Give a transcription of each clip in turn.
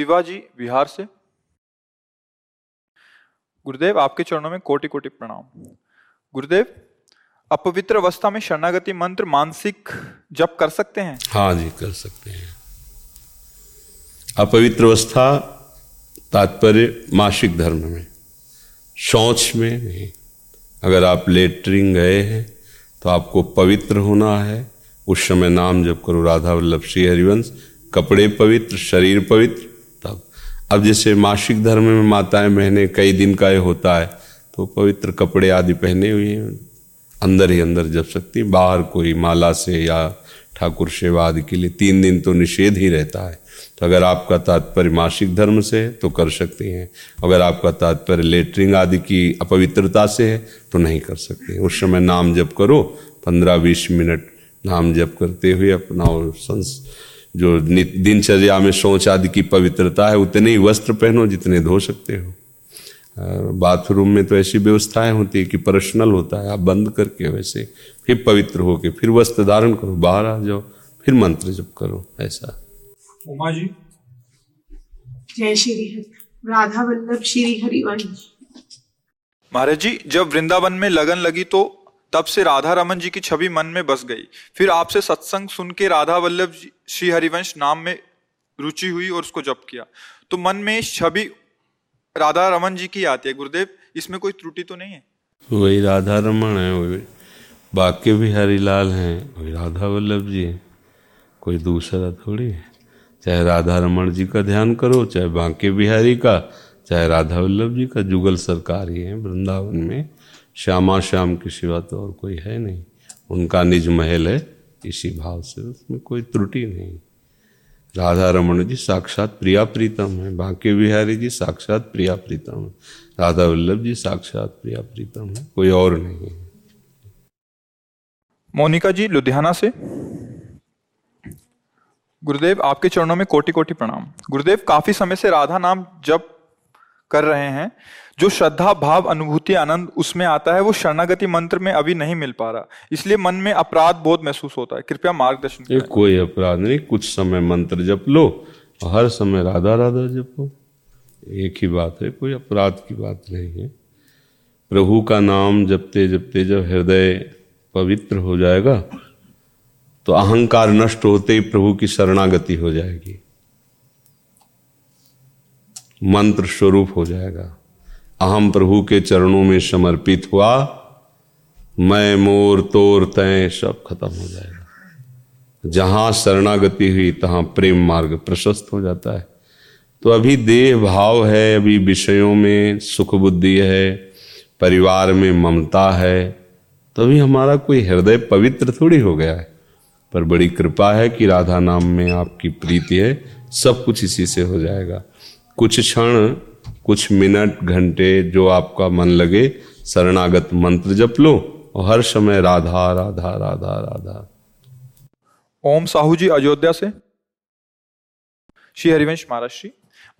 विवा जी बिहार से। गुरुदेव, आपके चरणों में कोटि कोटि प्रणाम। गुरुदेव, अपवित्र अवस्था में शरणागति मंत्र मानसिक जप कर सकते हैं? हाँ जी, कर सकते हैं। अपवित्र अवस्था, तात्पर्य मासिक धर्म में। शौच में नहीं। अगर आप लेटरिंग गए हैं तो आपको पवित्र होना है। उस समय नाम जप करो, राधा वल्लभ श्री हरिवंश। कपड़े पवित्र, शरीर पवित्र। अब जैसे मासिक धर्म में माताएँ बहनें कई दिन का ये होता है तो पवित्र कपड़े आदि पहने हुए अंदर ही अंदर जप सकती, बाहर कोई माला से या ठाकुर सेवा आदि के लिए तीन दिन तो निषेध ही रहता है। तो अगर आपका तात्पर्य मासिक धर्म से है तो कर सकते हैं। अगर आपका तात्पर्य लेटरिंग आदि की अपवित्रता से है तो नहीं कर सकते। उस समय नाम जप करो, पंद्रह बीस मिनट नाम जप करते हुए अपना संस जो दिनचर्या में शौच आदि की पवित्रता है उतने ही वस्त्र पहनो जितने धो सकते हो। और बाथरूम में तो ऐसी व्यवस्थाएँ होती है कि पर्सनल होता है आप बंद करके वैसे फिर पवित्र होके फिर वस्त्र धारण करो बाहर आ जाओ फिर मंत्र जप करो ऐसा। उमा जी। जय श्री हरि। राधा वल्लभ श्री हरिवंश महाराज जी जब वृंदावन में लगन लगी तो तब से राधा रमन जी की छवि मन में बस गई। फिर आपसे सत्संग सुन के राधा वल्लभ श्री हरिवंश नाम में रुचि हुई और उसको जप किया। तो मन में छवि राधा रमन जी की आती है। गुरुदेव, इसमें कोई त्रुटि तो नहीं है? वही राधा रमन है, वही बाके बिहारी लाल हैं, वही राधा वल्लभ जी हैं। कोई दूसरा थोड़ी है। चाहे राधा रमन जी का ध्यान करो, चाहे बांके बिहारी का, चाहे राधा वल्लभ जी का, जुगल सरकार ही है वृंदावन में। श्यामा श्याम के सिवा तो और कोई है नहीं। उनका निज महल है इसी भाव से, उसमें कोई त्रुटि नहीं। राधा रमन जी साक्षात प्रिया प्रीतम है। बांके बिहारी जी साक्षात प्रिया प्रीतम है। राधा वल्लभ जी साक्षात प्रिया प्रीतम है। कोई और नहीं है। मोनिका जी, लुधियाना से। गुरुदेव, आपके चरणों में कोटि कोटि प्रणाम। गुरुदेव, काफ़ी समय से राधा नाम जप कर रहे हैं। जो श्रद्धा भाव अनुभूति आनंद उसमें आता है वो शरणागति मंत्र में अभी नहीं मिल पा रहा। इसलिए मन में अपराध बोध महसूस होता है। कृपया मार्गदर्शन ये कोई अपराध नहीं कुछ समय मंत्र जप लो हर समय राधा राधा जपो एक ही बात है कोई अपराध की बात नहीं है। प्रभु का नाम जपते जपते जब हृदय पवित्र हो जाएगा तो अहंकार नष्ट होते ही प्रभु की शरणागति हो जाएगी। मंत्र स्वरूप हो जाएगा। अहम प्रभु के चरणों में समर्पित हुआ। मैं मोर तोर तय सब खत्म हो जाएगा। जहाँ शरणागति हुई, तहां प्रेम मार्ग प्रशस्त हो जाता है। तो अभी देह भाव है, अभी विषयों में सुख बुद्धि है, परिवार में ममता है तो अभी हमारा कोई हृदय पवित्र थोड़ी हो गया है। पर बड़ी कृपा है कि राधा नाम में आपकी प्रीति है, सब कुछ इसी से हो जाएगा। कुछ क्षण कुछ मिनट, घंटे जो आपका मन लगे, शरणागत मंत्र जप लो और हर समय राधा राधा राधा राधा। ओम साहू जी अयोध्या से। श्री हरिवंश महाराज श्री।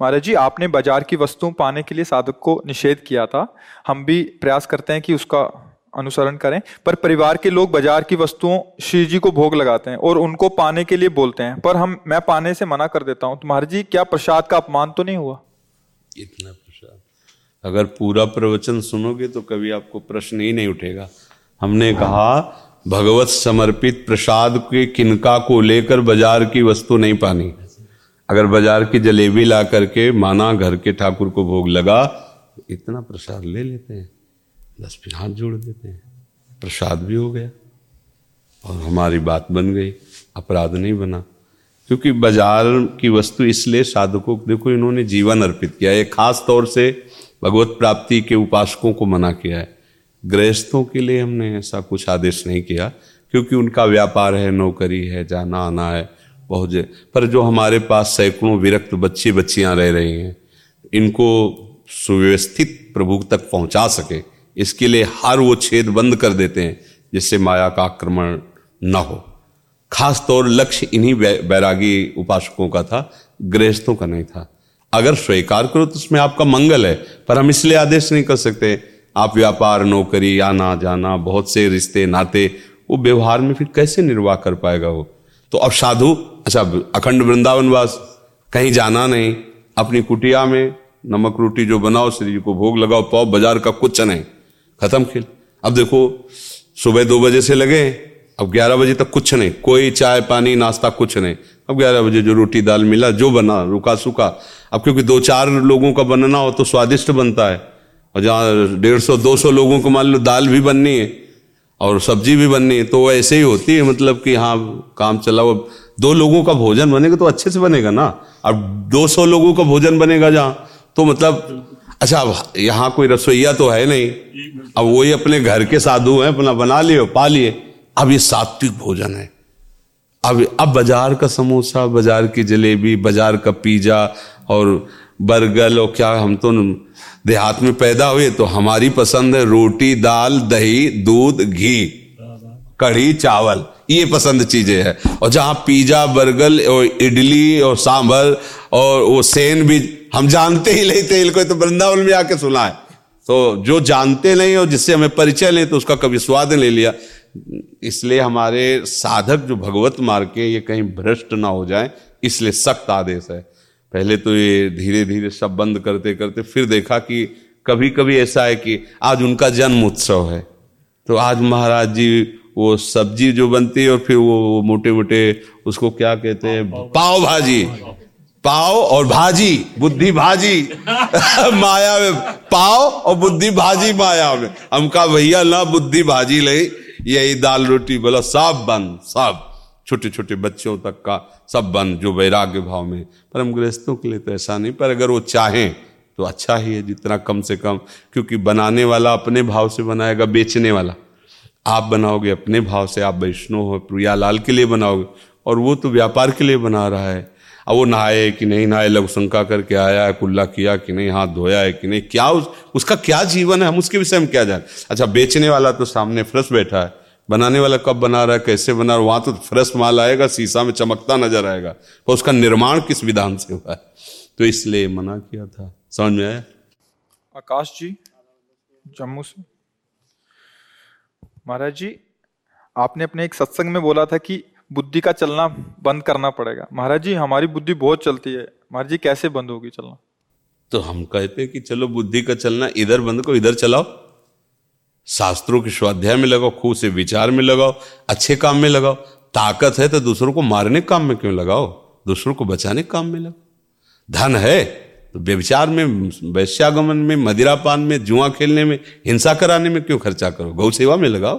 महाराज जी, आपने बाज़ार की वस्तुओं पाने के लिए साधक को निषेध किया था। हम भी प्रयास करते हैं कि उसका अनुसरण करें। पर परिवार के लोग बाज़ार की वस्तुओं, श्री जी को भोग लगाते हैं और उनको पाने के लिए बोलते हैं। पर हम, मैं पाने से मना कर देता हूँ। तो महाराज जी, क्या प्रसाद का अपमान तो नहीं हुआ? इतना प्रसाद। अगर पूरा प्रवचन सुनोगे तो कभी आपको प्रश्न ही नहीं उठेगा। हमने कहा, भगवत समर्पित प्रसाद के किनका को लेकर बाज़ार की वस्तु नहीं पानी। अगर बाज़ार की जलेबी ला करके माना घर के ठाकुर को भोग लगा, इतना प्रसाद ले लेते हैं। दस फिर हाथ जोड़ देते हैं। प्रसाद भी हो गया। और हमारी बात बन गई। अपराध नहीं बना। क्योंकि बाज़ार की वस्तु इसलिए साधकों को, देखो इन्होंने जीवन अर्पित किया है। खास तौर से भगवत प्राप्ति के उपासकों को मना किया है। गृहस्थों के लिए हमने ऐसा कुछ आदेश नहीं किया, क्योंकि उनका व्यापार है, नौकरी है, जाना आना है, बहुत पर जो हमारे पास सैकड़ों विरक्त बच्चे बच्चियाँ रह रही हैं, इनको सुव्यवस्थित प्रभु तक पहुँचा सके, इसके लिए हर वो छेद बंद कर देते हैं, जिससे माया का आक्रमण न हो। खास तौर लक्ष्य इन्हीं बैरागी उपासकों का था, गृहस्थों का नहीं था। अगर स्वीकार करो तो उसमें आपका मंगल है, पर हम इसलिए आदेश नहीं कर सकते। आप व्यापार, नौकरी, आना जाना, बहुत से रिश्ते, नाते, वो व्यवहार में फिर कैसे निर्वाह कर पाएगा वो? तो अब साधु अच्छा अखंड वृंदावनवास, कहीं जाना नहीं। अपनी कुटिया में नमक रोटी जो बनाओ श्री जी को भोग लगाओ पाओ बाज़ार का कुछ नहीं। खत्म खेल। अब देखो, सुबह दो बजे से लगे अब ग्यारह बजे तक कुछ नहीं। कोई चाय पानी, नाश्ता कुछ नहीं। अब ग्यारह बजे जो रोटी, दाल मिला, जो बना, रुका सूखा। अब क्योंकि दो चार लोगों का बनना हो तो स्वादिष्ट बनता है। और जहाँ डेढ़ सौ, दो सौ लोगों को मान लो दाल भी बननी है और सब्ज़ी भी बननी है तो ऐसे ही होती है मतलब कि हाँ काम चला वो दो लोगों का भोजन बनेगा तो अच्छे से बनेगा ना। अब दो सौ लोगों का भोजन बनेगा जहाँ तो मतलब अच्छा अब यहाँ कोई रसोईया तो है नहीं। अब वही अपने घर के साधु हैं, अपना बना लिए, पा लिए। अब ये सात्विक भोजन है। अब अब बाज़ार का समोसा, बाज़ार की जलेबी, बाज़ार का पिज्जा और बर्गर और क्या हम तो देहात में पैदा हुए तो हमारी पसंद है रोटी, दाल, दही, दूध, घी, कढ़ी, चावल। ये पसंद चीज़ें हैं। और जहाँ पिज्जा, बर्गर और इडली और सांभर और वो सेन भी हम जानते ही नहीं थे, इनको तो वृंदावन में आके सुना है। तो जो जानते नहीं और जिससे हमें परिचय नहीं तो उसका कभी स्वाद ले लिया। इसलिए हमारे साधक जो भगवत मार्ग के ये कहीं भ्रष्ट ना हो जाए, इसलिए सख्त आदेश है। पहले तो ये धीरे धीरे सब बंद करते करते फिर देखा कि कभी कभी ऐसा है कि आज उनका जन्म उत्सव है। तो आज महाराज जी वो सब्ज़ी जो बनती है और फिर वो मोटे मोटे उसको क्या कहते हैं? पाव भाजी। पाव और भाजी, बुद्धि भाजी। माया में पाव और बुद्धि भाजी माया में। हम कहा, भैया ना बुद्धि भाजी ले। यही दाल रोटी बोला, सब बंद, सब। छोटे छोटे बच्चों तक का सब बंद, जो वैराग्य भाव में। पर हम गृहस्थों के लिए तो ऐसा नहीं, पर अगर वो चाहें तो अच्छा ही है जितना कम से कम, क्योंकि बनाने वाला अपने भाव से बनाएगा, बेचने वाला। आप बनाओगे अपने भाव से, आप वैष्णव हो, प्रियालाल के लिए बनाओगे, और वो तो व्यापार के लिए बना रहा है। अब वो नहाए कि नहीं नहाए लघु शंका करके आया है कुल्ला किया कि नहीं हाथ धोया है कि नहीं क्या उस, उसका क्या जीवन है हम उसके विषय में क्या जाने? अच्छा बेचने वाला तो सामने फ्रेश बैठा है बनाने वाला कब बना रहा है कैसे बना रहा है वहाँ तो फ्रेश माल आएगा शीशा में चमकता नज़र आएगा तो उसका निर्माण किस विधान से हुआ है? तो इसलिए मना किया था। समझ में आया? आकाश जी जम्मू से। महाराज जी आपने अपने एक सत्संग में बोला था कि बुद्धि का चलना बंद करना पड़ेगा। महाराज जी, हमारी बुद्धि बहुत चलती है। महाराज जी, कैसे बंद होगी चलना? तो हम कहते हैं कि चलो बुद्धि का चलना इधर बंद को इधर चलाओ। शास्त्रों के स्वाध्याय में लगाओ खूब से विचार में लगाओ, अच्छे काम में लगाओ। ताकत है तो दूसरों को मारने काम में क्यों लगाओ? दूसरों को बचाने काम में लगाओ। धन है तो व्यविचार में, वैश्यागमन में, मदिरापान में, जुआ खेलने में, हिंसा कराने में क्यों खर्चा करो? गौ सेवा में लगाओ।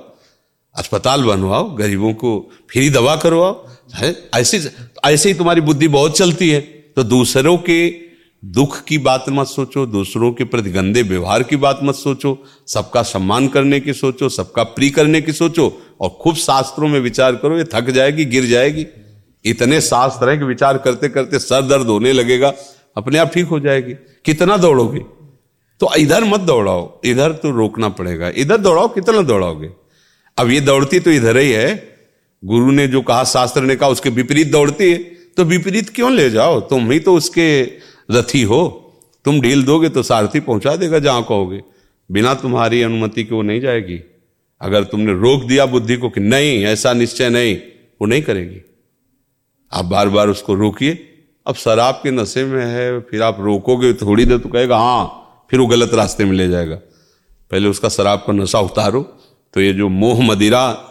अस्पताल बनवाओ, गरीबों को फ्री दवा करवाओ, है? ऐसे ऐसे ही तुम्हारी बुद्धि बहुत चलती है। तो दूसरों के दुख की बात मत सोचो, दूसरों के प्रति गंदे व्यवहार की बात मत सोचो, सबका सम्मान करने की सोचो, सबका प्री करने की सोचो, और खूब शास्त्रों में विचार करो, ये थक जाएगी, गिर जाएगी। इतने शास्त्र है कि विचार करते करते सर दर्द होने लगेगा, अपने आप ठीक हो जाएगी। कितना दौड़ोगे? तो इधर मत दौड़ाओ, इधर तो रोकना पड़ेगा, इधर दौड़ाओ, कितना दौड़ाओगे? अब ये दौड़ती तो इधर ही है। गुरु ने जो कहा, शास्त्र ने कहा, उसके विपरीत दौड़ती है। तो विपरीत क्यों ले जाओ? तुम ही तो उसके रथी हो। तुम ढील दोगे तो सारथी पहुँचा देगा जहाँ कहोगे। बिना तुम्हारी अनुमति के वो नहीं जाएगी। अगर तुमने रोक दिया बुद्धि को कि नहीं, ऐसा निश्चय नहीं, वो नहीं करेगी। आप बार बार उसको रोकिए। अब शराब के नशे में है, फिर आप रोकोगे थोड़ी देर तो कहेगा हाँ फिर वो गलत रास्ते में ले जाएगा। पहले उसका शराब का नशा उतारो। तो ये जो मोह मदिरा,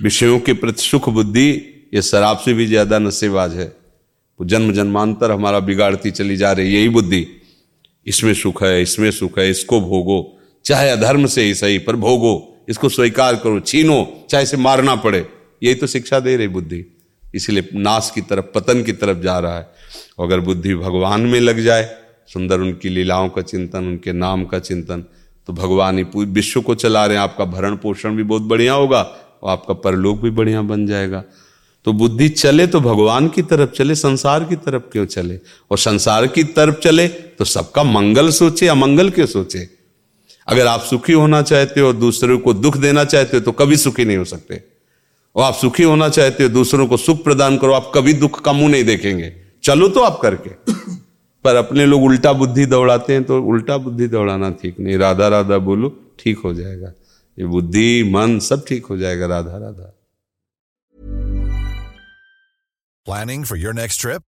विषयों के प्रति सुख बुद्धि, ये शराब से भी ज़्यादा नशेबाज है। वो जन्म जन्मांतर हमारा बिगाड़ती चली जा रही यही बुद्धि। इसमें सुख है, इसमें सुख है, इसको भोगो। चाहे अधर्म से ही सही, पर भोगो। इसको स्वीकार करो, छीनो, चाहे इसे मारना पड़े। यही तो शिक्षा दे रही बुद्धि। इसीलिए नाश की तरफ़, पतन की तरफ़ जा रहा है। अगर बुद्धि भगवान में लग जाए, सुंदर उनकी लीलाओं का चिंतन, उनके नाम का चिंतन तो भगवान ही पूरे विश्व को चला रहे हैं। आपका भरण पोषण भी बहुत बढ़िया होगा और आपका परलोक भी बढ़िया बन जाएगा। तो बुद्धि चले तो भगवान की तरफ़ चले, संसार की तरफ़ क्यों चले? और संसार की तरफ़ चले तो सबका मंगल सोचे, अमंगल क्यों सोचे? अगर आप सुखी होना चाहते हो और दूसरों को दुख देना चाहते हो तो कभी सुखी नहीं हो सकते। और आप सुखी होना चाहते हो, दूसरों को सुख प्रदान करो, आप कभी दुख का मुँह नहीं देखेंगे। चलो तो आप करके। पर अपने लोग उल्टा बुद्धि दौड़ाते हैं तो उल्टा बुद्धि दौड़ाना ठीक नहीं। राधा राधा बोलो, ठीक हो जाएगा। ये बुद्धि, मन सब ठीक हो जाएगा, Radha Radha. Planning for your next trip?